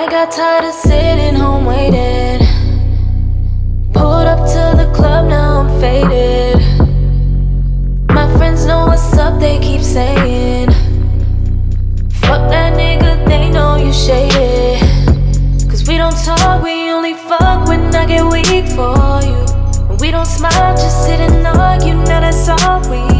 I got tired of sitting home waiting. Pulled up to the club, now I'm faded. My friends know what's up, they keep saying. Fuck that nigga, they know you shaded. Cause we don't talk, we only fuck when I get weak for you. We don't smile, just sit and argue, now that's all we.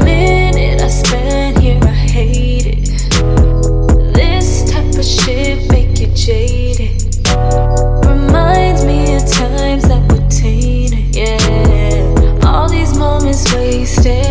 jaded. Reminds me of times that. Yeah, all these moments wasted.